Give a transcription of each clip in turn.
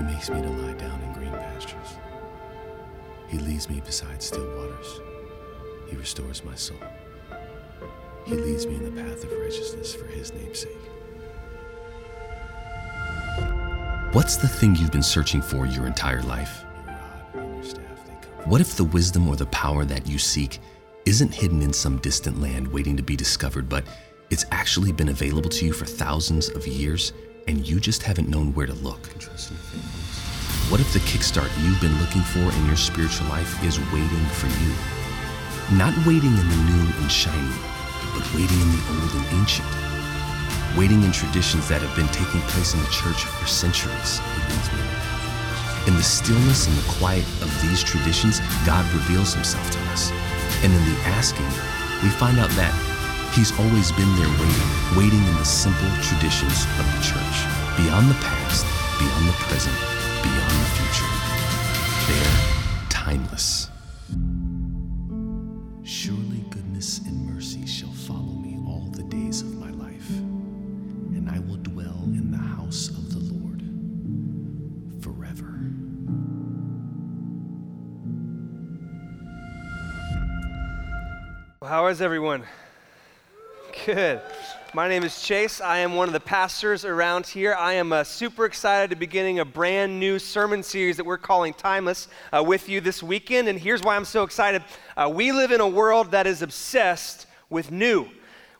He makes me to lie down in green pastures. He leads me beside still waters. He restores my soul. He leads me in the path of righteousness for his name's sake. What's the thing you've been searching for your entire life? Your rod and your staff, What if the wisdom or the power that you seek isn't hidden in some distant land waiting to be discovered, but it's actually been available to you for thousands of years and you just haven't known where to look? What if the kickstart you've been looking for in your spiritual life is waiting for you? Not waiting in the new and shiny, but waiting in the old and ancient. Waiting in traditions that have been taking place in the church for centuries. In the stillness and the quiet of these traditions, God reveals himself to us. And in the asking, we find out that he's always been there waiting, waiting in the simple traditions of the church, beyond the past, beyond the present, beyond the future. They're timeless. Surely goodness and mercy shall follow me all the days of my life, and I will dwell in the house of the Lord forever. How is everyone? Good. My name is Chase. I am one of the pastors around here. I am uh, super excited to be beginning a brand new sermon series that we're calling Timeless uh, with you this weekend. And here's why I'm so excited. Uh, we live in a world that is obsessed with new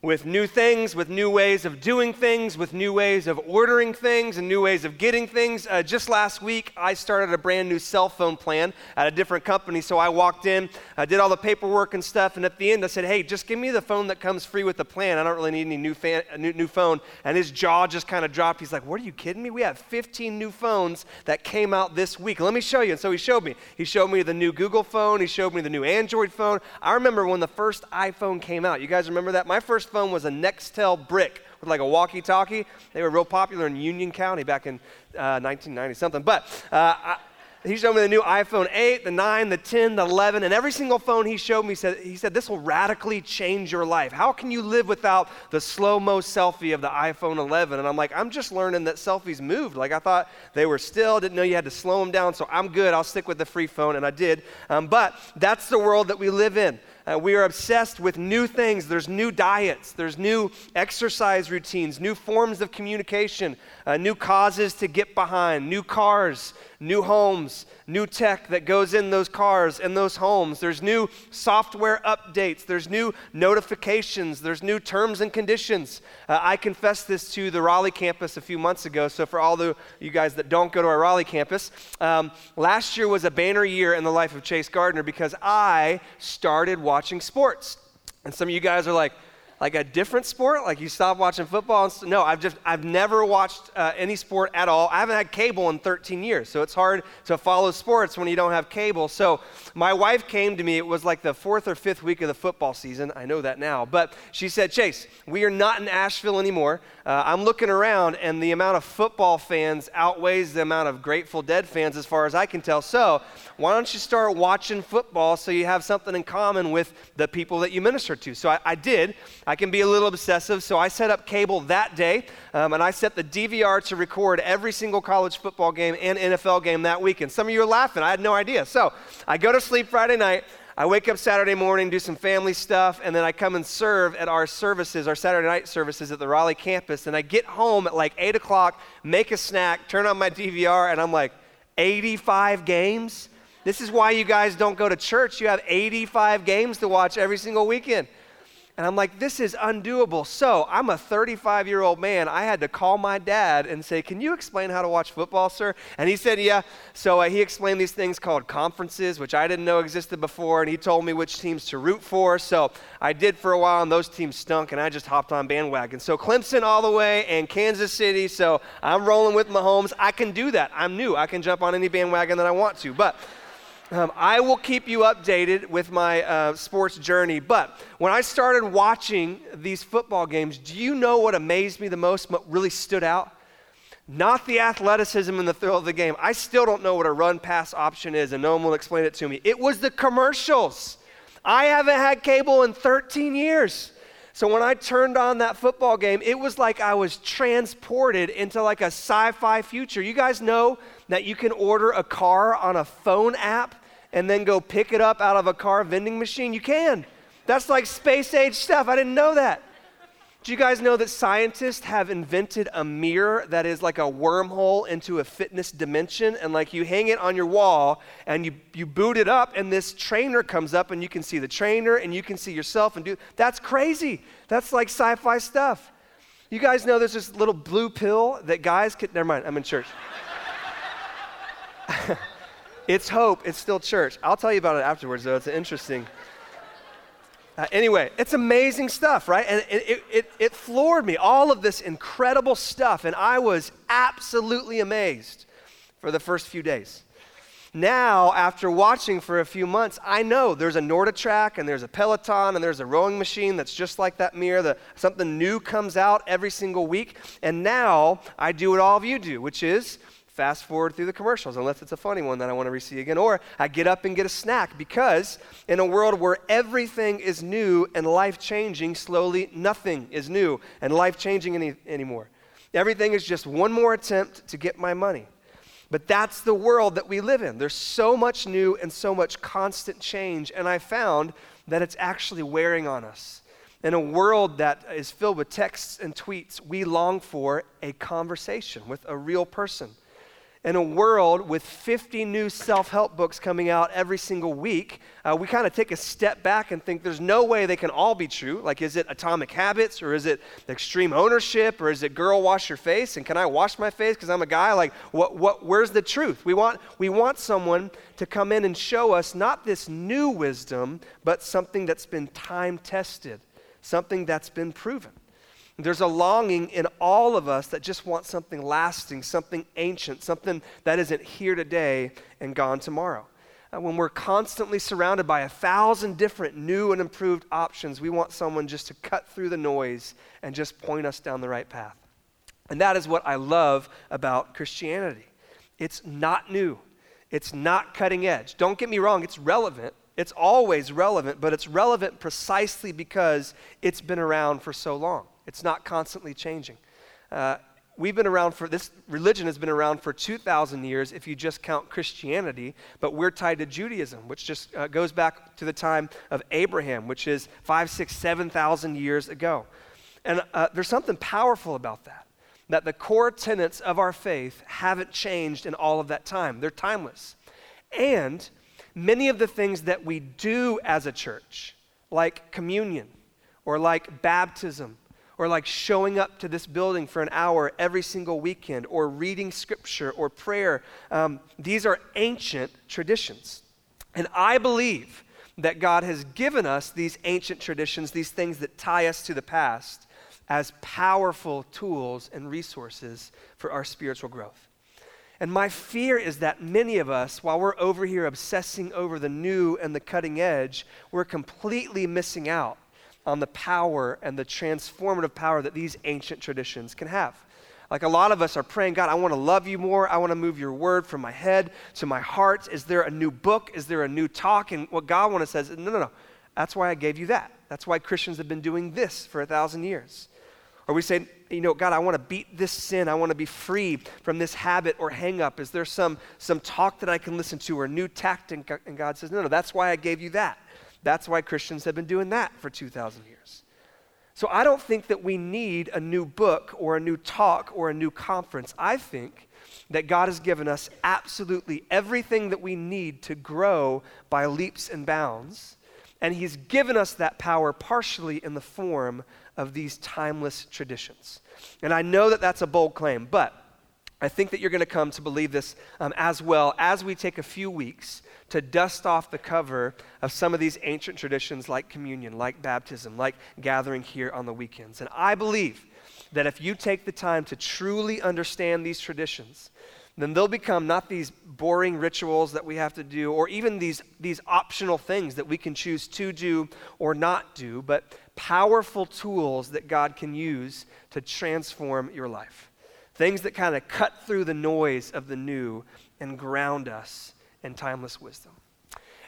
with new things, with new ways of doing things, with new ways of ordering things, and new ways of getting things. Uh, just last week, I started a brand new cell phone plan at a different company. So I walked in, I did all the paperwork and stuff, and at the end, I said, "Hey, just give me the phone that comes free with the plan. I don't really need any new fan, new, new phone." And his jaw just kind of dropped. He's like, "What are you kidding me? We have 15 new phones that came out this week. Let me show you." And so he showed me. He showed me the new Google phone. He showed me the new Android phone. I remember when the first iPhone came out. You guys remember that? My first phone was a Nextel brick with like a walkie-talkie. They were real popular in Union County back in uh, 1990 something. But uh, I, he showed me the new iPhone 8, the 9, the 10, the 11, and every single phone he showed me said he said this will radically change your life. How can you live without the slow-mo selfie of the iPhone 11? And I'm like, I'm just learning that selfies moved. Like I thought they were still, didn't know you had to slow them down. So I'm good. I'll stick with the free phone, and I did. Um, but that's the world that we live in. Uh, we are obsessed with new things. There's new diets, there's new exercise routines, new forms of communication, uh, new causes to get behind, new cars, new homes, new tech that goes in those cars and those homes. There's new software updates, there's new notifications, there's new terms and conditions. Uh, I confessed this to the Raleigh campus a few months ago. So, for all the you guys that don't go to our Raleigh campus, um, last year was a banner year in the life of Chase Gardner because I started watching sports. And some of you guys are like, like a different sport? Like you stopped watching football? And st- no, I've just I've never watched uh, any sport at all. I haven't had cable in 13 years, so it's hard to follow sports when you don't have cable. So my wife came to me. It was like the fourth or fifth week of the football season. I know that now, but she said, Chase, we are not in Asheville anymore. Uh, I'm looking around, and the amount of football fans outweighs the amount of Grateful Dead fans, as far as I can tell. So why don't you start watching football so you have something in common with the people that you minister to? So I, I did. I can be a little obsessive, so I set up cable that day, um, and I set the DVR to record every single college football game and NFL game that weekend. Some of you are laughing. I had no idea. So I go to sleep Friday night. I wake up Saturday morning, do some family stuff, and then I come and serve at our services, our Saturday night services at the Raleigh campus. And I get home at like 8 o'clock, make a snack, turn on my DVR, and I'm like, 85 games? This is why you guys don't go to church. You have 85 games to watch every single weekend. And I'm like, this is undoable. So I'm a 35 year old man. I had to call my dad and say, Can you explain how to watch football, sir? And he said, Yeah. So uh, he explained these things called conferences, which I didn't know existed before. And he told me which teams to root for. So I did for a while, and those teams stunk, and I just hopped on bandwagon. So Clemson all the way and Kansas City. So I'm rolling with Mahomes. I can do that. I'm new. I can jump on any bandwagon that I want to. But um, I will keep you updated with my uh, sports journey. But when I started watching these football games, do you know what amazed me the most, what really stood out? Not the athleticism and the thrill of the game. I still don't know what a run pass option is, and no one will explain it to me. It was the commercials. I haven't had cable in 13 years. So when I turned on that football game, it was like I was transported into like a sci-fi future. You guys know that you can order a car on a phone app and then go pick it up out of a car vending machine? You can. That's like space age stuff. I didn't know that. Do you guys know that scientists have invented a mirror that is like a wormhole into a fitness dimension? And like you hang it on your wall and you, you boot it up, and this trainer comes up, and you can see the trainer and you can see yourself and do that's crazy. That's like sci fi stuff. You guys know there's this little blue pill that guys could, never mind, I'm in church. It's hope, it's still church. I'll tell you about it afterwards, though. It's interesting. Uh, anyway, it's amazing stuff, right? And it, it, it floored me, all of this incredible stuff, and I was absolutely amazed for the first few days. Now, after watching for a few months, I know there's a NordicTrack and there's a Peloton and there's a rowing machine that's just like that mirror. Something new comes out every single week. And now I do what all of you do, which is fast forward through the commercials, unless it's a funny one that I want to re-see again. Or I get up and get a snack because in a world where everything is new and life changing, slowly nothing is new and life changing any, anymore. Everything is just one more attempt to get my money. But that's the world that we live in. There's so much new and so much constant change, and I found that it's actually wearing on us. In a world that is filled with texts and tweets, we long for a conversation with a real person in a world with 50 new self help books coming out every single week, uh, we kind of take a step back and think there's no way they can all be true. Like, is it atomic habits, or is it extreme ownership, or is it girl wash your face? And can I wash my face because I'm a guy? Like, what, what, where's the truth? We want, we want someone to come in and show us not this new wisdom, but something that's been time tested, something that's been proven. There's a longing in all of us that just wants something lasting, something ancient, something that isn't here today and gone tomorrow. Uh, when we're constantly surrounded by a thousand different new and improved options, we want someone just to cut through the noise and just point us down the right path. And that is what I love about Christianity. It's not new, it's not cutting edge. Don't get me wrong, it's relevant. It's always relevant, but it's relevant precisely because it's been around for so long. It's not constantly changing. Uh, we've been around for this religion has been around for 2,000 years if you just count Christianity, but we're tied to Judaism, which just uh, goes back to the time of Abraham, which is five, six, 7,000 years ago. And uh, there's something powerful about that, that the core tenets of our faith haven't changed in all of that time. They're timeless. And many of the things that we do as a church, like communion or like baptism or like showing up to this building for an hour every single weekend, or reading scripture or prayer. Um, these are ancient traditions. And I believe that God has given us these ancient traditions, these things that tie us to the past, as powerful tools and resources for our spiritual growth. And my fear is that many of us, while we're over here obsessing over the new and the cutting edge, we're completely missing out on the power and the transformative power that these ancient traditions can have. Like a lot of us are praying, God, I want to love you more. I want to move your word from my head to my heart. Is there a new book? Is there a new talk? And what God wants to say is, no, no, no. That's why I gave you that. That's why Christians have been doing this for a thousand years. Or we say, you know, God, I want to beat this sin. I want to be free from this habit or hang up. Is there some, some talk that I can listen to or new tactic? And God says, no, no, that's why I gave you that. That's why Christians have been doing that for 2,000 years. So I don't think that we need a new book or a new talk or a new conference. I think that God has given us absolutely everything that we need to grow by leaps and bounds. And He's given us that power partially in the form of these timeless traditions. And I know that that's a bold claim, but I think that you're going to come to believe this um, as well as we take a few weeks to dust off the cover of some of these ancient traditions like communion, like baptism, like gathering here on the weekends. And I believe that if you take the time to truly understand these traditions, then they'll become not these boring rituals that we have to do, or even these, these optional things that we can choose to do or not do, but powerful tools that God can use to transform your life. Things that kind of cut through the noise of the new and ground us in timeless wisdom.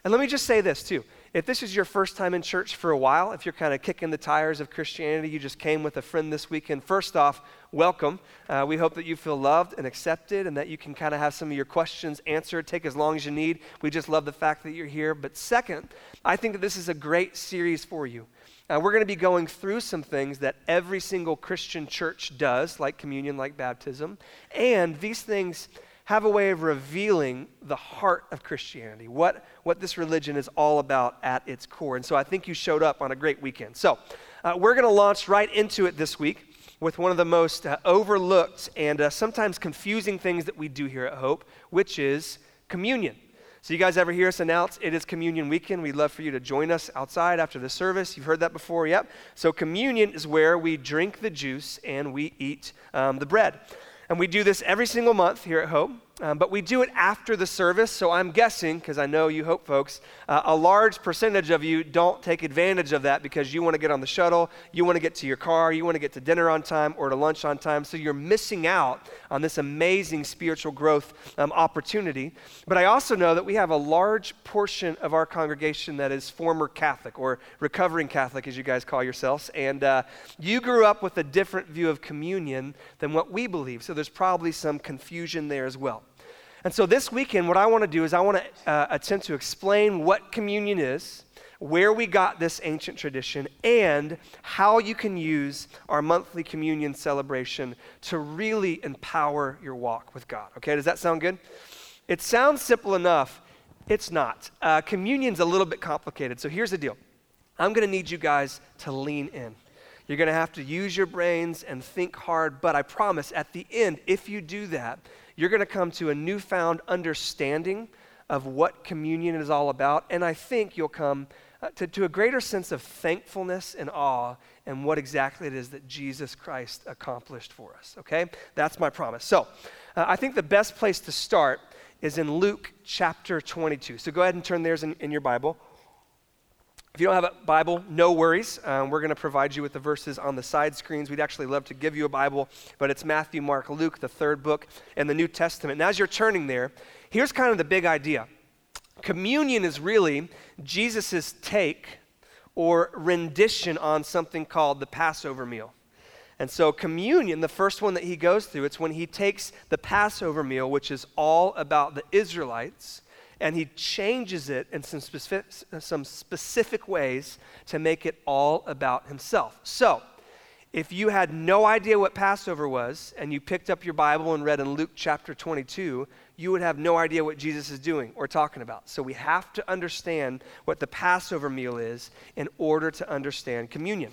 And let me just say this too. If this is your first time in church for a while, if you're kind of kicking the tires of Christianity, you just came with a friend this weekend, first off, welcome. Uh, we hope that you feel loved and accepted and that you can kind of have some of your questions answered. Take as long as you need. We just love the fact that you're here. But second, I think that this is a great series for you. Uh, we're going to be going through some things that every single Christian church does, like communion, like baptism. And these things have a way of revealing the heart of Christianity, what, what this religion is all about at its core. And so I think you showed up on a great weekend. So uh, we're going to launch right into it this week with one of the most uh, overlooked and uh, sometimes confusing things that we do here at Hope, which is communion. So, you guys ever hear us announce it is communion weekend? We'd love for you to join us outside after the service. You've heard that before, yep. So, communion is where we drink the juice and we eat um, the bread. And we do this every single month here at Hope. Um, but we do it after the service, so I'm guessing, because I know you hope folks, uh, a large percentage of you don't take advantage of that because you want to get on the shuttle, you want to get to your car, you want to get to dinner on time or to lunch on time, so you're missing out on this amazing spiritual growth um, opportunity. But I also know that we have a large portion of our congregation that is former Catholic or recovering Catholic, as you guys call yourselves, and uh, you grew up with a different view of communion than what we believe, so there's probably some confusion there as well. And so this weekend, what I want to do is I want to uh, attempt to explain what communion is, where we got this ancient tradition, and how you can use our monthly communion celebration to really empower your walk with God. Okay, does that sound good? It sounds simple enough. It's not. Uh, communion's a little bit complicated. So here's the deal I'm going to need you guys to lean in. You're going to have to use your brains and think hard, but I promise at the end, if you do that, you're going to come to a newfound understanding of what communion is all about. And I think you'll come uh, to, to a greater sense of thankfulness and awe and what exactly it is that Jesus Christ accomplished for us. Okay? That's my promise. So uh, I think the best place to start is in Luke chapter 22. So go ahead and turn theirs in, in your Bible. If you don't have a Bible, no worries. Um, we're going to provide you with the verses on the side screens. We'd actually love to give you a Bible, but it's Matthew, Mark, Luke, the third book in the New Testament. And as you're turning there, here's kind of the big idea communion is really Jesus' take or rendition on something called the Passover meal. And so, communion, the first one that he goes through, it's when he takes the Passover meal, which is all about the Israelites and he changes it in some specific, some specific ways to make it all about himself. So, if you had no idea what Passover was and you picked up your Bible and read in Luke chapter 22, you would have no idea what Jesus is doing or talking about. So we have to understand what the Passover meal is in order to understand communion.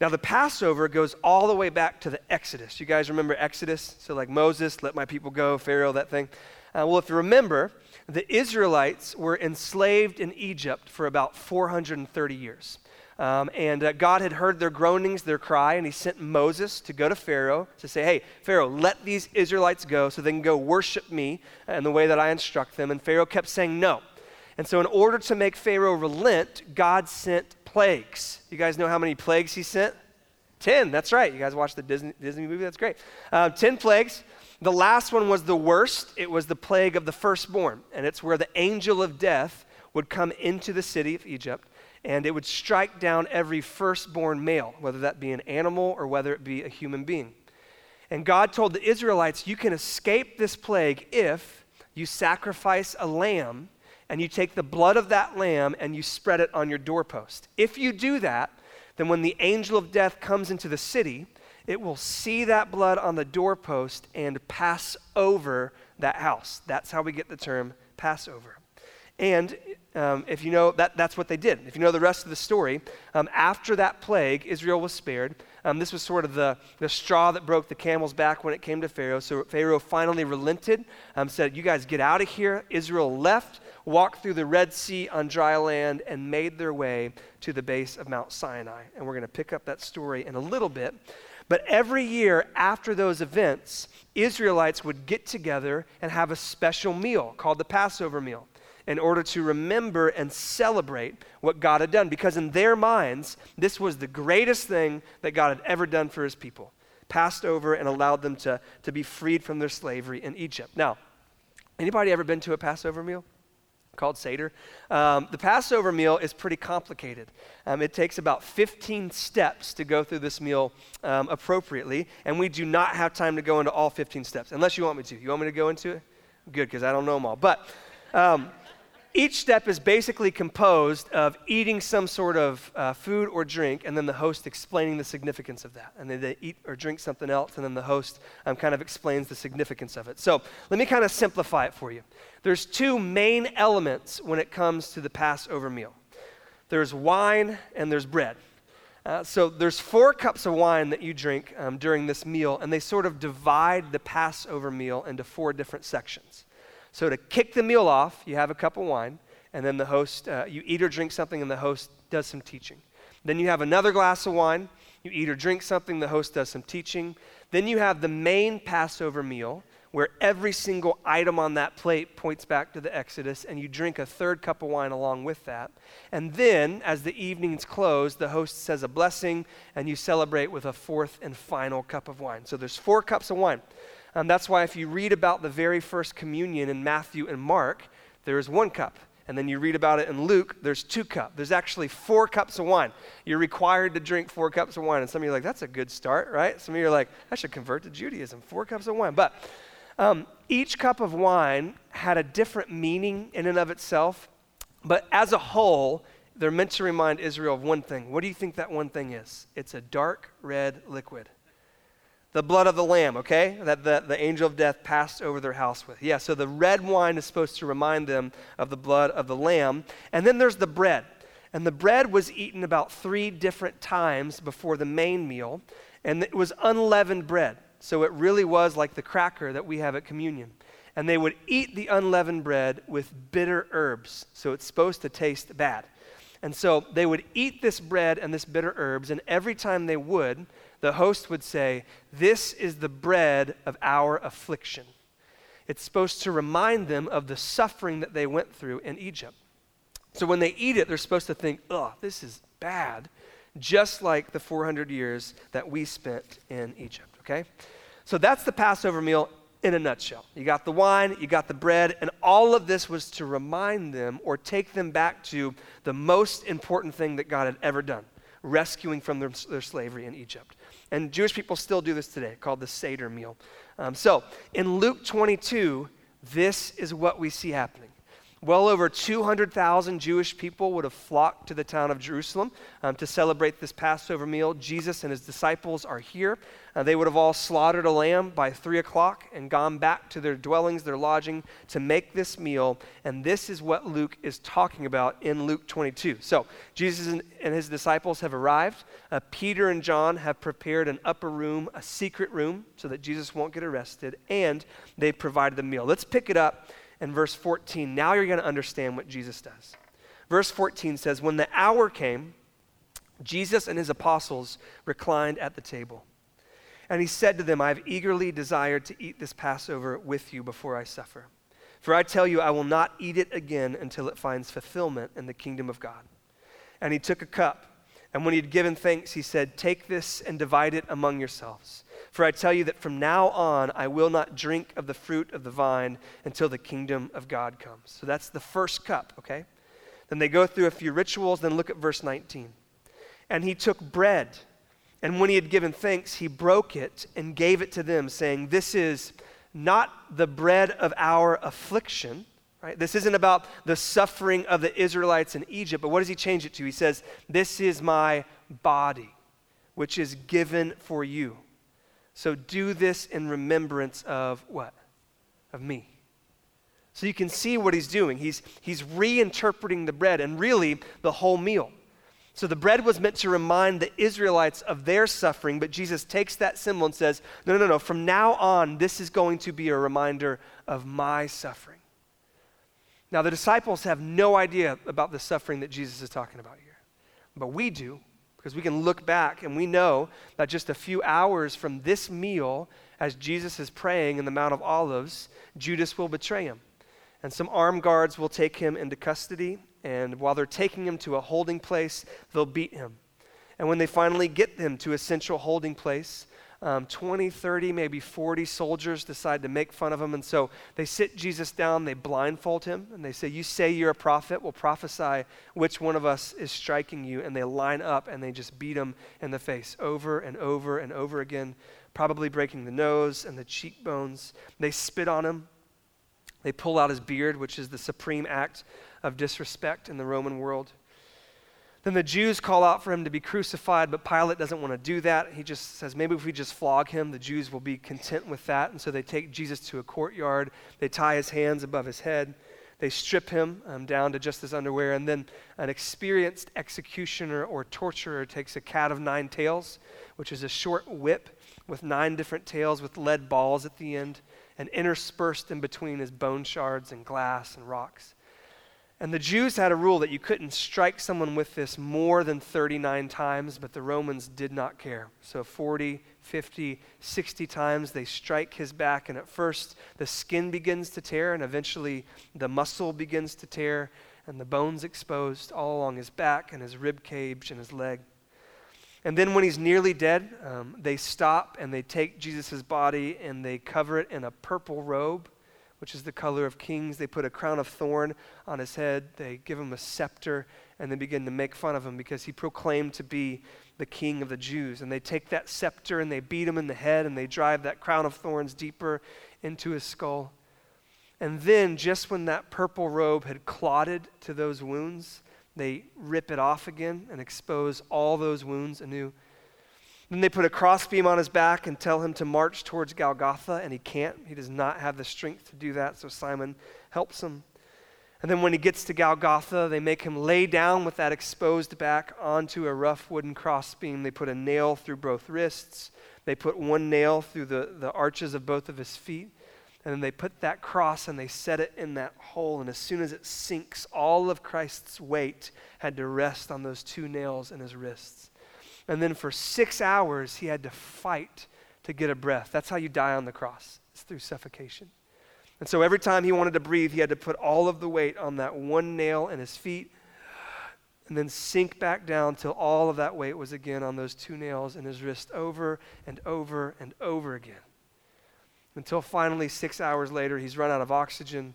Now, the Passover goes all the way back to the Exodus. You guys remember Exodus? So, like Moses, let my people go, Pharaoh, that thing. Uh, well, if you remember, the Israelites were enslaved in Egypt for about 430 years. Um, and uh, God had heard their groanings, their cry, and he sent Moses to go to Pharaoh to say, Hey, Pharaoh, let these Israelites go so they can go worship me in the way that I instruct them. And Pharaoh kept saying no. And so, in order to make Pharaoh relent, God sent plagues. You guys know how many plagues he sent? Ten, that's right. You guys watched the Disney, Disney movie? That's great. Uh, ten plagues. The last one was the worst. It was the plague of the firstborn. And it's where the angel of death would come into the city of Egypt and it would strike down every firstborn male, whether that be an animal or whether it be a human being. And God told the Israelites, You can escape this plague if you sacrifice a lamb and you take the blood of that lamb and you spread it on your doorpost. If you do that, then when the angel of death comes into the city, it will see that blood on the doorpost and pass over that house. That's how we get the term Passover. And um, if you know, that, that's what they did. If you know the rest of the story, um, after that plague, Israel was spared. Um, this was sort of the, the straw that broke the camel's back when it came to Pharaoh. So Pharaoh finally relented, um, said, You guys get out of here. Israel left, walked through the Red Sea on dry land, and made their way to the base of Mount Sinai. And we're going to pick up that story in a little bit. But every year after those events, Israelites would get together and have a special meal called the Passover meal in order to remember and celebrate what God had done. Because in their minds, this was the greatest thing that God had ever done for his people. Passed over and allowed them to, to be freed from their slavery in Egypt. Now, anybody ever been to a Passover meal? Called Seder. Um, the Passover meal is pretty complicated. Um, it takes about 15 steps to go through this meal um, appropriately, and we do not have time to go into all 15 steps, unless you want me to. You want me to go into it? Good, because I don't know them all. But um, each step is basically composed of eating some sort of uh, food or drink, and then the host explaining the significance of that. And then they eat or drink something else, and then the host um, kind of explains the significance of it. So let me kind of simplify it for you. There's two main elements when it comes to the Passover meal there's wine and there's bread. Uh, so there's four cups of wine that you drink um, during this meal, and they sort of divide the Passover meal into four different sections. So to kick the meal off, you have a cup of wine, and then the host, uh, you eat or drink something, and the host does some teaching. Then you have another glass of wine, you eat or drink something, the host does some teaching. Then you have the main Passover meal, where every single item on that plate points back to the Exodus, and you drink a third cup of wine along with that. And then, as the evening's close, the host says a blessing, and you celebrate with a fourth and final cup of wine. So there's four cups of wine. Um, that's why if you read about the very first communion in Matthew and Mark, there is one cup. And then you read about it in Luke, there's two cups. There's actually four cups of wine. You're required to drink four cups of wine. And some of you are like, that's a good start, right? Some of you are like, I should convert to Judaism, four cups of wine. But um, each cup of wine had a different meaning in and of itself. But as a whole, they're meant to remind Israel of one thing. What do you think that one thing is? It's a dark red liquid the blood of the lamb, okay? That the, the angel of death passed over their house with. Yeah, so the red wine is supposed to remind them of the blood of the lamb. And then there's the bread. And the bread was eaten about three different times before the main meal. And it was unleavened bread. So it really was like the cracker that we have at communion. And they would eat the unleavened bread with bitter herbs. So it's supposed to taste bad. And so they would eat this bread and this bitter herbs, and every time they would, the host would say, This is the bread of our affliction. It's supposed to remind them of the suffering that they went through in Egypt. So when they eat it, they're supposed to think, Oh, this is bad, just like the 400 years that we spent in Egypt, okay? So that's the Passover meal in a nutshell. You got the wine, you got the bread, and all of this was to remind them or take them back to the most important thing that God had ever done rescuing from their, their slavery in Egypt. And Jewish people still do this today, called the Seder meal. Um, so in Luke 22, this is what we see happening. Well over 200,000 Jewish people would have flocked to the town of Jerusalem um, to celebrate this Passover meal. Jesus and his disciples are here. Uh, they would have all slaughtered a lamb by 3 o'clock and gone back to their dwellings, their lodging, to make this meal. And this is what Luke is talking about in Luke 22. So, Jesus and, and his disciples have arrived. Uh, Peter and John have prepared an upper room, a secret room, so that Jesus won't get arrested. And they provided the meal. Let's pick it up in verse 14. Now you're going to understand what Jesus does. Verse 14 says, When the hour came, Jesus and his apostles reclined at the table. And he said to them, I have eagerly desired to eat this Passover with you before I suffer. For I tell you, I will not eat it again until it finds fulfillment in the kingdom of God. And he took a cup, and when he had given thanks, he said, Take this and divide it among yourselves. For I tell you that from now on I will not drink of the fruit of the vine until the kingdom of God comes. So that's the first cup, okay? Then they go through a few rituals, then look at verse 19. And he took bread, and when he had given thanks, he broke it and gave it to them, saying, This is not the bread of our affliction. Right? This isn't about the suffering of the Israelites in Egypt, but what does he change it to? He says, This is my body, which is given for you. So do this in remembrance of what? Of me. So you can see what he's doing. He's, he's reinterpreting the bread and really the whole meal. So the bread was meant to remind the Israelites of their suffering, but Jesus takes that symbol and says, No, no, no, from now on, this is going to be a reminder of my suffering. Now, the disciples have no idea about the suffering that Jesus is talking about here, but we do. Because we can look back and we know that just a few hours from this meal, as Jesus is praying in the Mount of Olives, Judas will betray him. And some armed guards will take him into custody, and while they're taking him to a holding place, they'll beat him. And when they finally get him to a central holding place, um, 20, 30, maybe 40 soldiers decide to make fun of him. And so they sit Jesus down, they blindfold him, and they say, You say you're a prophet, we'll prophesy which one of us is striking you. And they line up and they just beat him in the face over and over and over again, probably breaking the nose and the cheekbones. They spit on him. They pull out his beard, which is the supreme act of disrespect in the Roman world. Then the Jews call out for him to be crucified, but Pilate doesn't want to do that. He just says, maybe if we just flog him, the Jews will be content with that. And so they take Jesus to a courtyard. They tie his hands above his head. They strip him um, down to just his underwear. And then an experienced executioner or torturer takes a cat of nine tails, which is a short whip with nine different tails with lead balls at the end, and interspersed in between is bone shards and glass and rocks. And the Jews had a rule that you couldn't strike someone with this more than 39 times, but the Romans did not care. So 40, 50, 60 times they strike his back, and at first the skin begins to tear, and eventually the muscle begins to tear, and the bones exposed all along his back and his rib cage and his leg. And then when he's nearly dead, um, they stop and they take Jesus' body and they cover it in a purple robe which is the color of kings. They put a crown of thorn on his head. They give him a scepter, and they begin to make fun of him because he proclaimed to be the king of the Jews. And they take that scepter and they beat him in the head and they drive that crown of thorns deeper into his skull. And then, just when that purple robe had clotted to those wounds, they rip it off again and expose all those wounds anew. Then they put a crossbeam on his back and tell him to march towards Golgotha, and he can't. He does not have the strength to do that, so Simon helps him. And then when he gets to Golgotha, they make him lay down with that exposed back onto a rough wooden crossbeam. They put a nail through both wrists. They put one nail through the, the arches of both of his feet. And then they put that cross and they set it in that hole. And as soon as it sinks, all of Christ's weight had to rest on those two nails in his wrists. And then for six hours, he had to fight to get a breath. That's how you die on the cross, it's through suffocation. And so every time he wanted to breathe, he had to put all of the weight on that one nail in his feet and then sink back down till all of that weight was again on those two nails in his wrist over and over and over again. Until finally, six hours later, he's run out of oxygen.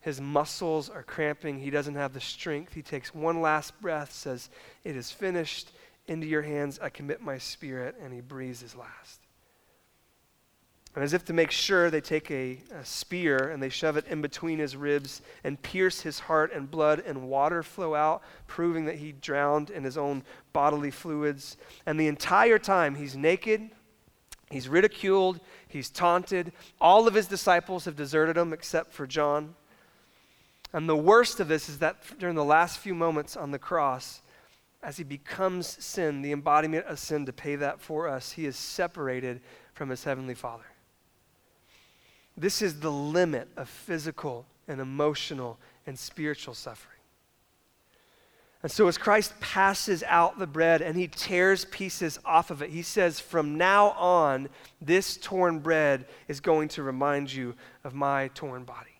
His muscles are cramping. He doesn't have the strength. He takes one last breath, says, It is finished. Into your hands I commit my spirit. And he breathes his last. And as if to make sure, they take a, a, spear and they shove it in between his ribs and pierce his heart, and blood and water flow out, proving that he drowned in his own bodily fluids. And the entire time, he's naked, he's ridiculed, he's taunted. All of his disciples have deserted him except for John. And the worst of this is that during the last few moments on the cross, as he becomes sin, the embodiment of sin to pay that for us, he is separated from his heavenly Father. This is the limit of physical and emotional and spiritual suffering. And so, as Christ passes out the bread and he tears pieces off of it, he says, From now on, this torn bread is going to remind you of my torn body.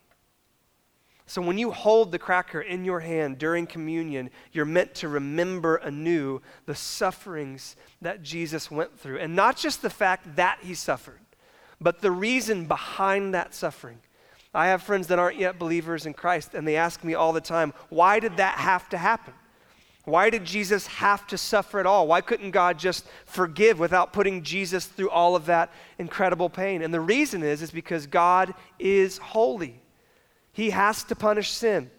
So when you hold the cracker in your hand during communion, you're meant to remember anew the sufferings that Jesus went through. And not just the fact that he suffered, but the reason behind that suffering. I have friends that aren't yet believers in Christ, and they ask me all the time, why did that have to happen? Why did Jesus have to suffer at all? Why couldn't God just forgive without putting Jesus through all of that incredible pain? And the reason is is because God is holy. He has to punish sin.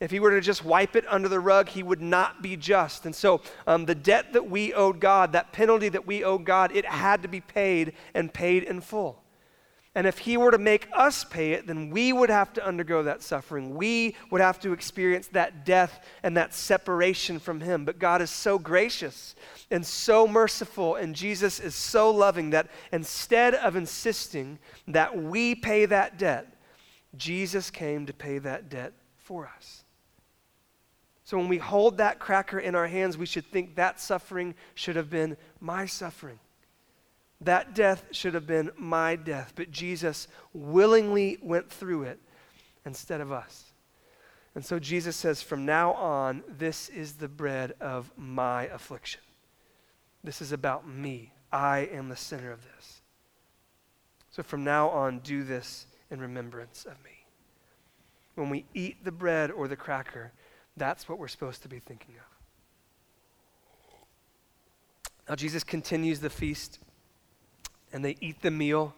If he were to just wipe it under the rug, he would not be just. And so, um, the debt that we owed God, that penalty that we owed God, it had to be paid and paid in full. And if he were to make us pay it, then we would have to undergo that suffering. We would have to experience that death and that separation from him. But God is so gracious and so merciful, and Jesus is so loving that instead of insisting that we pay that debt, Jesus came to pay that debt for us. So when we hold that cracker in our hands, we should think that suffering should have been my suffering. That death should have been my death, but Jesus willingly went through it instead of us. And so Jesus says, from now on, this is the bread of my affliction. This is about me. I am the center of this. So from now on, do this in remembrance of me. When we eat the bread or the cracker, that's what we're supposed to be thinking of. Now, Jesus continues the feast, and they eat the meal,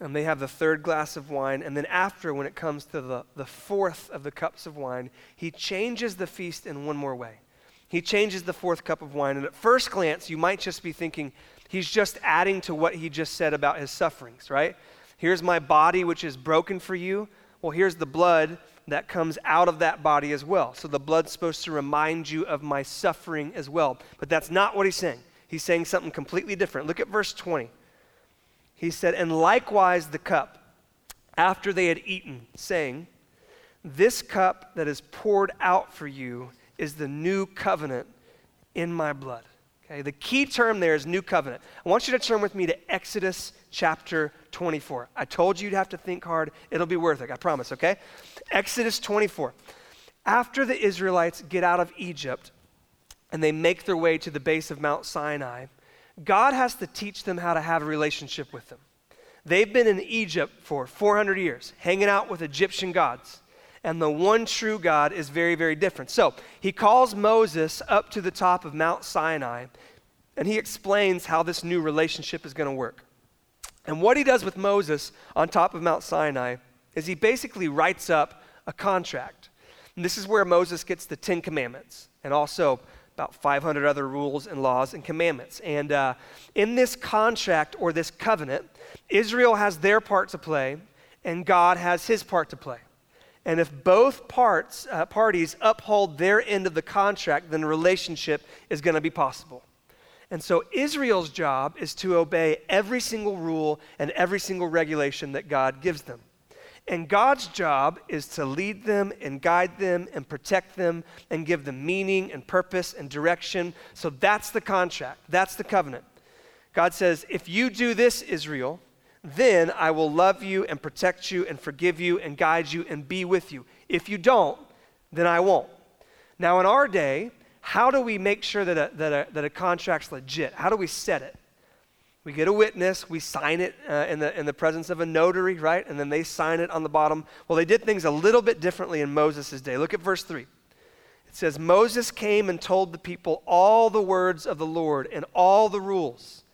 and they have the third glass of wine. And then, after, when it comes to the, the fourth of the cups of wine, he changes the feast in one more way. He changes the fourth cup of wine. And at first glance, you might just be thinking, he's just adding to what he just said about his sufferings, right? Here's my body, which is broken for you. Well, here's the blood that comes out of that body as well. So the blood's supposed to remind you of my suffering as well. But that's not what he's saying. He's saying something completely different. Look at verse 20. He said, And likewise the cup, after they had eaten, saying, This cup that is poured out for you is the new covenant in my blood. Okay, the key term there is new covenant. I want you to turn with me to Exodus chapter 24. I told you you'd have to think hard. It'll be worth it, I promise, okay? Exodus 24. After the Israelites get out of Egypt and they make their way to the base of Mount Sinai, God has to teach them how to have a relationship with them. They've been in Egypt for 400 years, hanging out with Egyptian gods and the one true God is very, very different. So he calls Moses up to the top of Mount Sinai, and he explains how this new relationship is going to work. And what he does with Moses on top of Mount Sinai is he basically writes up a contract. And this is where Moses gets the Ten Commandments and also about 500 other rules and laws and commandments. And uh, in this contract or this covenant, Israel has their part to play, and God has his part to play. And if both parts, uh, parties uphold their end of the contract, then relationship is going to be possible. And so Israel's job is to obey every single rule and every single regulation that God gives them. And God's job is to lead them and guide them and protect them and give them meaning and purpose and direction. So that's the contract, that's the covenant. God says, if you do this, Israel, then I will love you and protect you and forgive you and guide you and be with you. If you don't, then I won't. Now, in our day, how do we make sure that a, that a, that a contract's legit? How do we set it? We get a witness, we sign it uh, in, the, in the presence of a notary, right? And then they sign it on the bottom. Well, they did things a little bit differently in Moses' day. Look at verse 3. It says, Moses came and told the people all the words of the Lord and all the rules.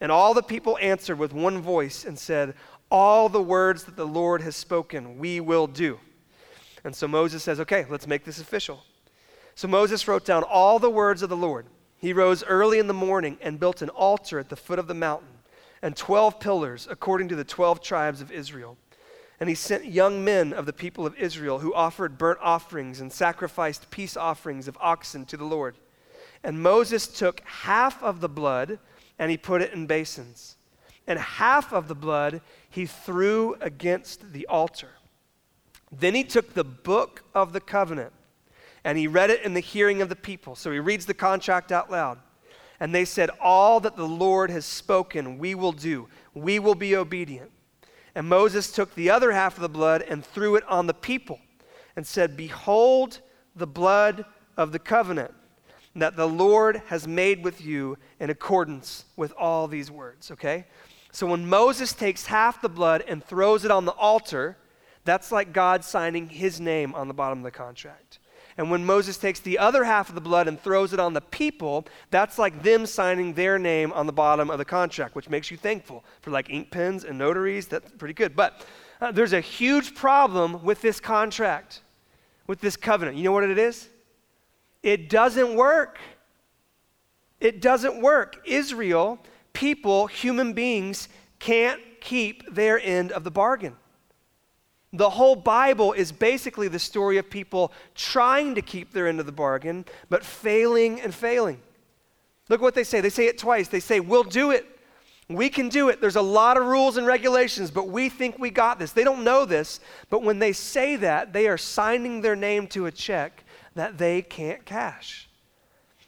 And all the people answered with one voice and said, All the words that the Lord has spoken, we will do. And so Moses says, Okay, let's make this official. So Moses wrote down all the words of the Lord. He rose early in the morning and built an altar at the foot of the mountain and 12 pillars according to the 12 tribes of Israel. And he sent young men of the people of Israel who offered burnt offerings and sacrificed peace offerings of oxen to the Lord. And Moses took half of the blood and he put it in basins. And half of the blood he threw against the altar. Then he took the book of the covenant and he read it in the hearing of the people. So he reads the contract out loud. And they said, All that the Lord has spoken, we will do. We will be obedient. And Moses took the other half of the blood and threw it on the people and said, Behold the blood of the covenant that the Lord has made with you in accordance with all these words, okay? So when Moses takes half the blood and throws it on the altar, that's like God signing his name on the bottom of the contract. And when Moses takes the other half of the blood and throws it on the people, that's like them signing their name on the bottom of the contract, which makes you thankful for like ink pens and notaries. That's pretty good. But uh, there's a huge problem with this contract, with this covenant. You know what it is? It doesn't work. It doesn't work. Israel, people, human beings, can't keep their end of the bargain. The whole Bible is basically the story of people trying to keep their end of the bargain, but failing and failing. Look what they say. They say it twice. They say, We'll do it. We can do it. There's a lot of rules and regulations, but we think we got this. They don't know this, but when they say that, they are signing their name to a check that they can't cash.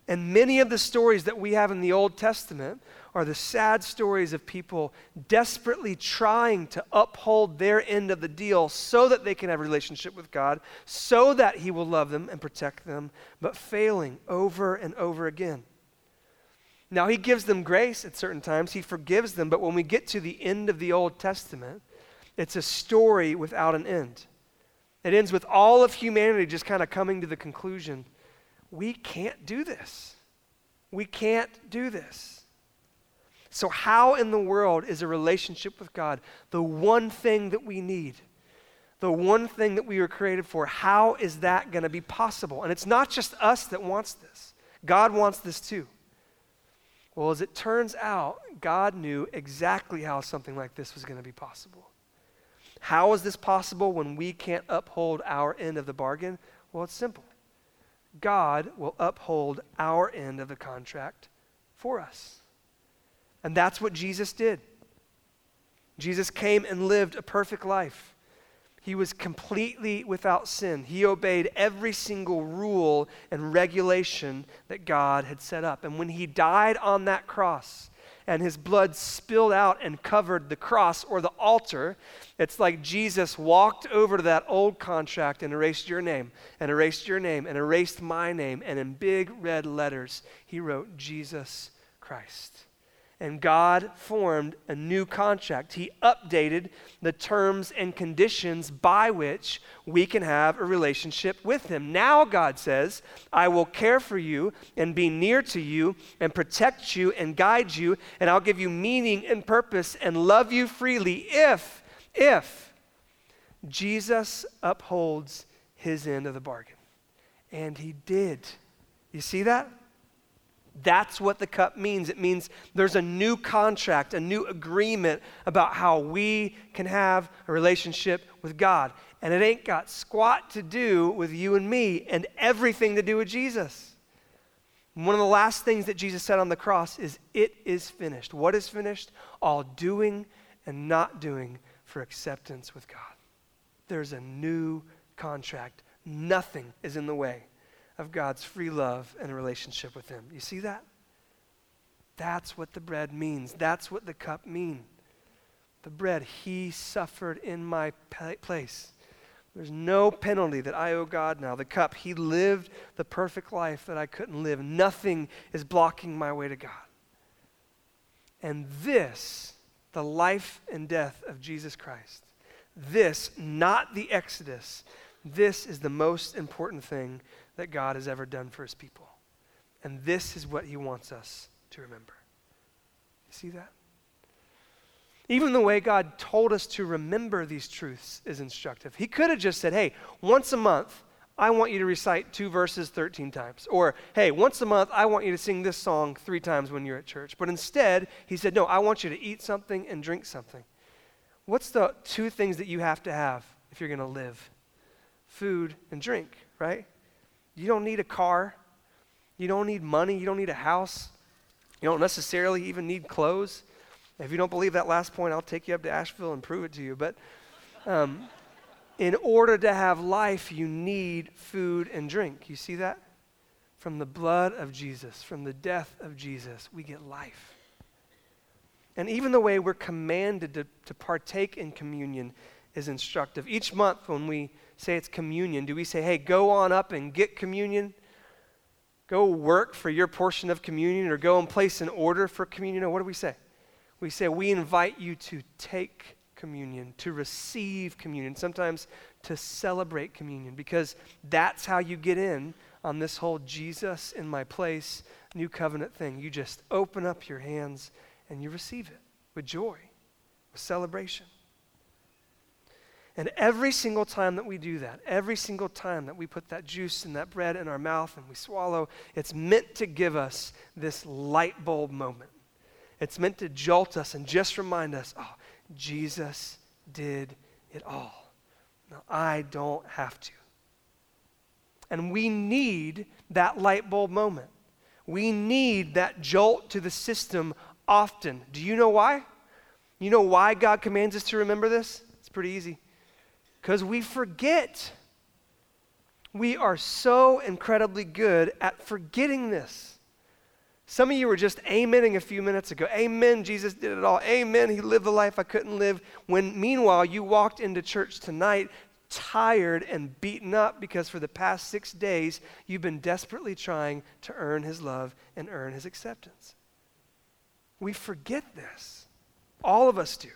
And many of the stories that we have in the Old Testament are the sad stories of people desperately trying to uphold their end of the deal so that they can have a relationship with God, so that He will love them and protect them, but failing over and over again. Now, he gives them grace at certain times, he forgives them, but when we get to the end of the Old Testament, it's a story without an end. It ends with all of humanity just kind of coming to the conclusion we can't do this. We can't do this. So, how in the world is a relationship with God the one thing that we need? The one thing that we were created for? How is that going to be possible? And it's not just us that wants this, God wants this too. Well, as it turns out, God knew exactly how something like this was going to be possible. How is this possible when we can't uphold our end of the bargain? Well, it's simple God will uphold our end of the contract for us. And that's what Jesus did. Jesus came and lived a perfect life. He was completely without sin. He obeyed every single rule and regulation that God had set up. And when he died on that cross and his blood spilled out and covered the cross or the altar, it's like Jesus walked over to that old contract and erased your name, and erased your name, and erased my name. And in big red letters, he wrote, Jesus Christ and God formed a new contract. He updated the terms and conditions by which we can have a relationship with Him. Now, God says, I will care for you and be near to you and protect you and guide you, and I'll give you meaning and purpose and love you freely if, if Jesus upholds His end of the bargain. And He did. You see that? That's what the cup means. It means there's a new contract, a new agreement about how we can have a relationship with God. And it ain't got squat to do with you and me and everything to do with Jesus. One of the last things that Jesus said on the cross is, It is finished. What is finished? All doing and not doing for acceptance with God. There's a new contract. Nothing is in the way of God's free love and relationship with Him. You see that? That's what the bread means. That's what the cup mean. The bread, He suffered in my place. There's no penalty that I owe God now. The cup, He lived the perfect life that I couldn't live. Nothing is blocking my way to God. And this, the life and death of Jesus Christ, this, not the Exodus, this is the most important thing that God has ever done for his people. And this is what he wants us to remember. You see that? Even the way God told us to remember these truths is instructive. He could have just said, hey, once a month, I want you to recite two verses 13 times. Or, hey, once a month, I want you to sing this song three times when you're at church. But instead, he said, no, I want you to eat something and drink something. What's the two things that you have to have if you're going to live? Food and drink, right? You don't need a car. You don't need money. You don't need a house. You don't necessarily even need clothes. If you don't believe that last point, I'll take you up to Asheville and prove it to you. But um, in order to have life, you need food and drink. You see that? From the blood of Jesus, from the death of Jesus, we get life. And even the way we're commanded to, to partake in communion is instructive. Each month, when we say it's communion? Do we say, hey, go on up and get communion? Go work for your portion of communion or go and place an order for communion? Or what do we say? We say, we invite you to take communion, to receive communion, sometimes to celebrate communion, because that's how you get in on this whole Jesus in my place, new covenant thing. You just open up your hands and you receive it with joy, with celebration. And every single time that we do that, every single time that we put that juice and that bread in our mouth and we swallow, it's meant to give us this light bulb moment. It's meant to jolt us and just remind us oh, Jesus did it all. Now, I don't have to. And we need that light bulb moment. We need that jolt to the system often. Do you know why? You know why God commands us to remember this? It's pretty easy because we forget. We are so incredibly good at forgetting this. Some of you were just amening a few minutes ago. Amen, Jesus did it all. Amen, he lived the life I couldn't live. When meanwhile, you walked into church tonight tired and beaten up because for the past six days, you've been desperately trying to earn his love and earn his acceptance. We forget this. All of us do.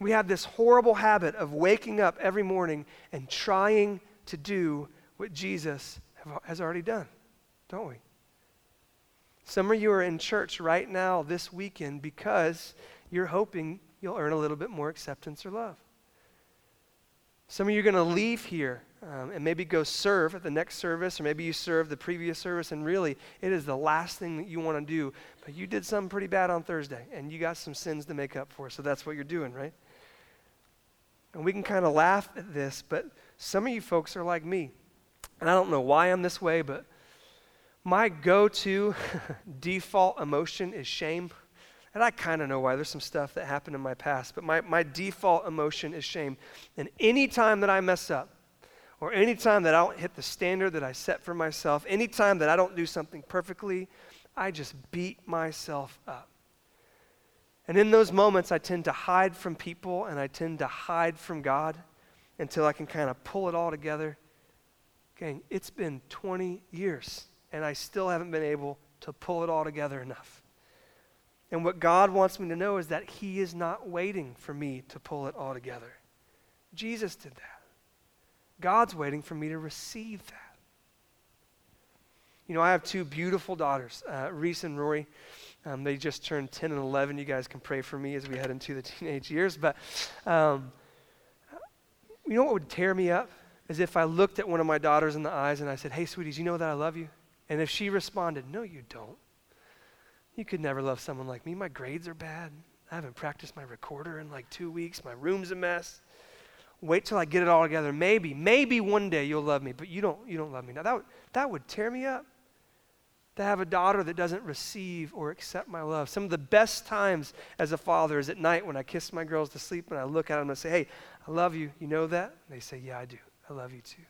We have this horrible habit of waking up every morning and trying to do what Jesus has already done, don't we? Some of you are in church right now this weekend because you're hoping you'll earn a little bit more acceptance or love. Some of you are going to leave here um, and maybe go serve at the next service, or maybe you served the previous service, and really it is the last thing that you want to do. But you did something pretty bad on Thursday, and you got some sins to make up for, so that's what you're doing, right? And we can kind of laugh at this, but some of you folks are like me. And I don't know why I'm this way, but my go to default emotion is shame. And I kind of know why. There's some stuff that happened in my past, but my, my default emotion is shame. And any time that I mess up, or any time that I don't hit the standard that I set for myself, any time that I don't do something perfectly, I just beat myself up. And in those moments, I tend to hide from people and I tend to hide from God until I can kind of pull it all together. Gang, it's been 20 years and I still haven't been able to pull it all together enough. And what God wants me to know is that He is not waiting for me to pull it all together. Jesus did that. God's waiting for me to receive that. You know, I have two beautiful daughters, uh, Reese and Rory. Um, they just turned 10 and 11. You guys can pray for me as we head into the teenage years. But um, you know what would tear me up? Is if I looked at one of my daughters in the eyes and I said, Hey, sweeties, you know that I love you? And if she responded, No, you don't. You could never love someone like me. My grades are bad. I haven't practiced my recorder in like two weeks. My room's a mess. Wait till I get it all together. Maybe, maybe one day you'll love me, but you don't, you don't love me now. That that would tear me up to have a daughter that doesn't receive or accept my love. Some of the best times as a father is at night when I kiss my girls to sleep and I look at them and say, Hey, I love you. You know that? And they say, Yeah, I do. I love you too.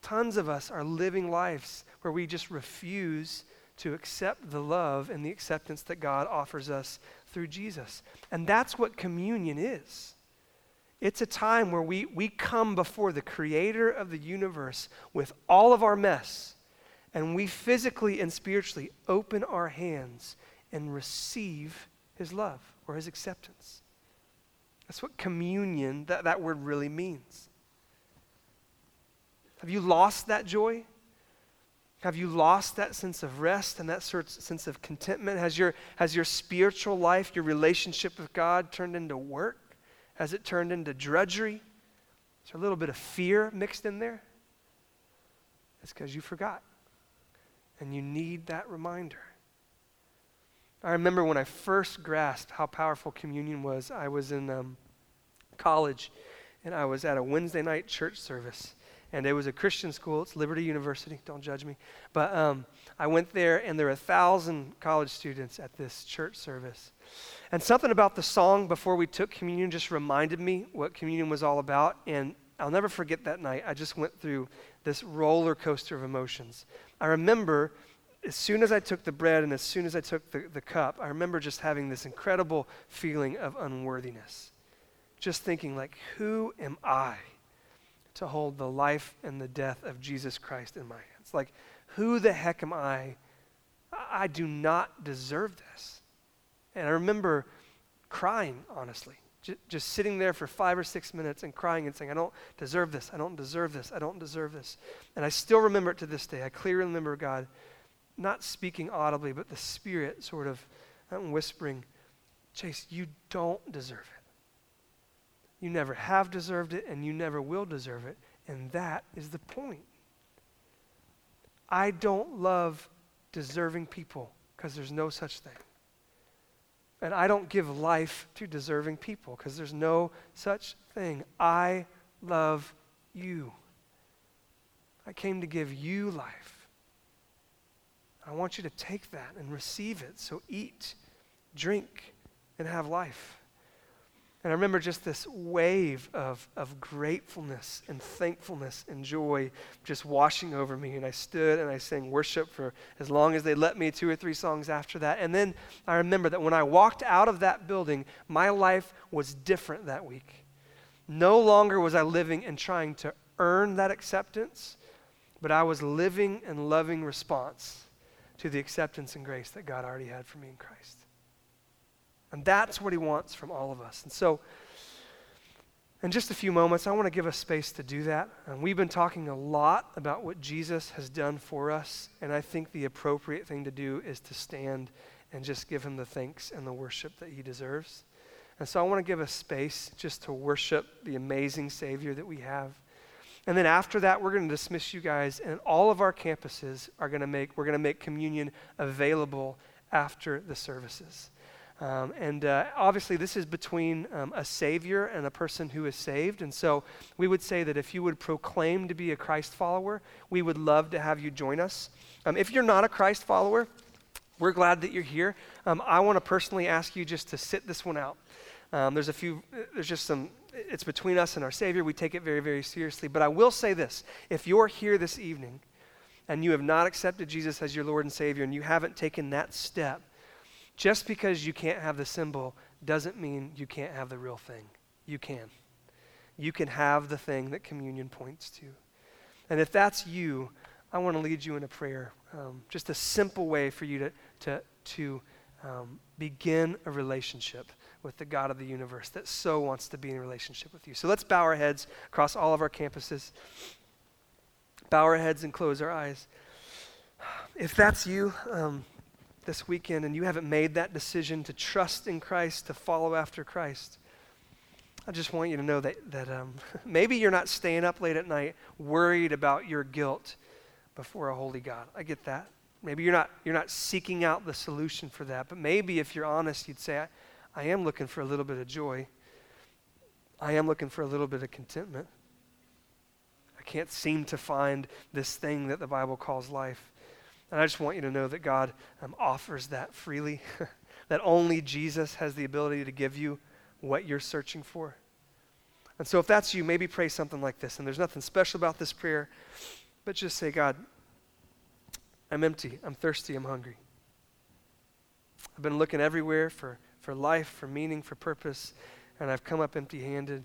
Tons of us are living lives where we just refuse to accept the love and the acceptance that God offers us through Jesus. And that's what communion is. It's a time where we, we come before the creator of the universe with all of our mess and we physically and spiritually open our hands and receive his love or his acceptance. That's what communion, that, that word really means. Have you lost that joy? Have you lost that sense of rest and that sense of contentment? Has your, has your spiritual life, your relationship with God turned into work? Has it turned into drudgery? Is there a little bit of fear mixed in there? It's because you forgot and you need that reminder. I remember when I first grasped how powerful communion was, I was in um, college and I was at a Wednesday night church service. And it was a Christian school. It's Liberty University. Don't judge me. But um, I went there, and there were a thousand college students at this church service. And something about the song before we took communion just reminded me what communion was all about. And I'll never forget that night. I just went through this roller coaster of emotions. I remember as soon as I took the bread and as soon as I took the, the cup, I remember just having this incredible feeling of unworthiness. Just thinking, like, who am I to hold the life and the death of Jesus Christ in my hands? Like, who the heck am I? I do not deserve this. And I remember crying, honestly, just sitting there for five or six minutes and crying and saying, I don't deserve this. I don't deserve this. I don't deserve this. And I still remember it to this day. I clearly remember God not speaking audibly, but the Spirit sort of whispering, Chase, you don't deserve it. You never have deserved it, and you never will deserve it. And that is the point. I don't love deserving people because there's no such thing. And I don't give life to deserving people because there's no such thing. I love you. I came to give you life. I want you to take that and receive it. So eat, drink, and have life. And I remember just this wave of, of gratefulness and thankfulness and joy just washing over me. And I stood and I sang worship for as long as they let me, two or three songs after that. And then I remember that when I walked out of that building, my life was different that week. No longer was I living and trying to earn that acceptance, but I was living and loving response to the acceptance and grace that God already had for me in Christ. And that's what he wants from all of us. And so, in just a few moments, I want to give us space to do that. And we've been talking a lot about what Jesus has done for us, and I think the appropriate thing to do is to stand and just give him the thanks and the worship that he deserves. And so I want to give us space just to worship the amazing Savior that we have. And then after that, we're going to dismiss you guys, and all of our campuses are going to make, we're going to make communion available after the services. Um, and uh, obviously, this is between um, a Savior and a person who is saved. And so we would say that if you would proclaim to be a Christ follower, we would love to have you join us. Um, if you're not a Christ follower, we're glad that you're here. Um, I want to personally ask you just to sit this one out. Um, there's a few, there's just some, it's between us and our Savior. We take it very, very seriously. But I will say this if you're here this evening and you have not accepted Jesus as your Lord and Savior and you haven't taken that step, just because you can't have the symbol doesn't mean you can't have the real thing. You can. You can have the thing that communion points to. And if that's you, I want to lead you in a prayer. Um, just a simple way for you to, to, to um, begin a relationship with the God of the universe that so wants to be in relationship with you. So let's bow our heads across all of our campuses. Bow our heads and close our eyes. If that's you, um, this weekend and you haven't made that decision to trust in Christ, to follow after Christ, I just want you to know that, that um, maybe you're not staying up late at night worried about your guilt before a holy God. I get that. Maybe you're not, you're not seeking out the solution for that, but maybe if you're honest, you'd say, I, I am looking for a little bit of joy. I am looking for a little bit of contentment. I can't seem to find this thing that the Bible calls life. And I just want you to know that God um, offers that freely, that only Jesus has the ability to give you what you're searching for. And so, if that's you, maybe pray something like this. And there's nothing special about this prayer, but just say, God, I'm empty, I'm thirsty, I'm hungry. I've been looking everywhere for, for life, for meaning, for purpose, and I've come up empty handed.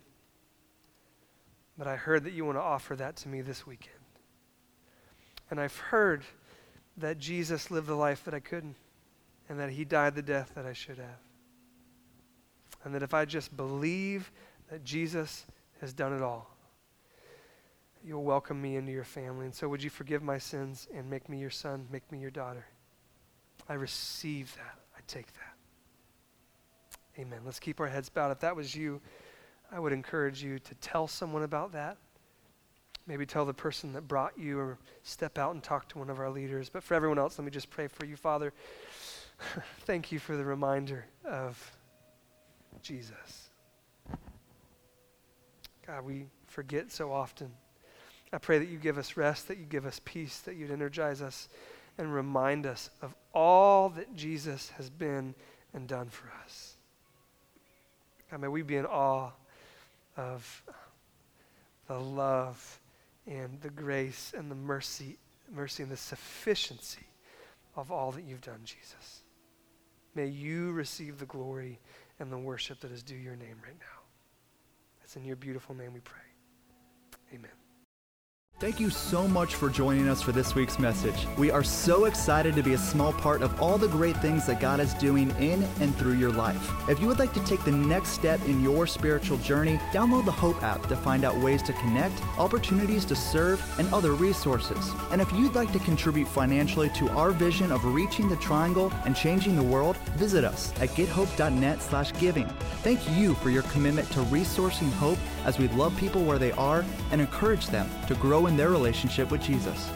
But I heard that you want to offer that to me this weekend. And I've heard that Jesus lived the life that I couldn't, and that he died the death that I should have. And that if I just believe that Jesus has done it all, you'll welcome me into your family. And so, would you forgive my sins and make me your son, make me your daughter? I receive that. I take that. Amen. Let's keep our heads bowed. If that was you, I would encourage you to tell someone about that. Maybe tell the person that brought you or step out and talk to one of our leaders. But for everyone else, let me just pray for you, Father. Thank you for the reminder of Jesus. God, we forget so often. I pray that you give us rest, that you give us peace, that you'd energize us and remind us of all that Jesus has been and done for us. God, may we be in awe of the love and the grace and the mercy, mercy and the sufficiency of all that you've done, Jesus. May you receive the glory and the worship that is due your name right now. It's in your beautiful name we pray. Amen. Thank you so much for joining us for this week's message. We are so excited to be a small part of all the great things that God is doing in and through your life. If you would like to take the next step in your spiritual journey, download the Hope app to find out ways to connect, opportunities to serve, and other resources. And if you'd like to contribute financially to our vision of reaching the triangle and changing the world, visit us at gethope.net/giving. Thank you for your commitment to resourcing hope as we love people where they are and encourage them to grow in their relationship with Jesus.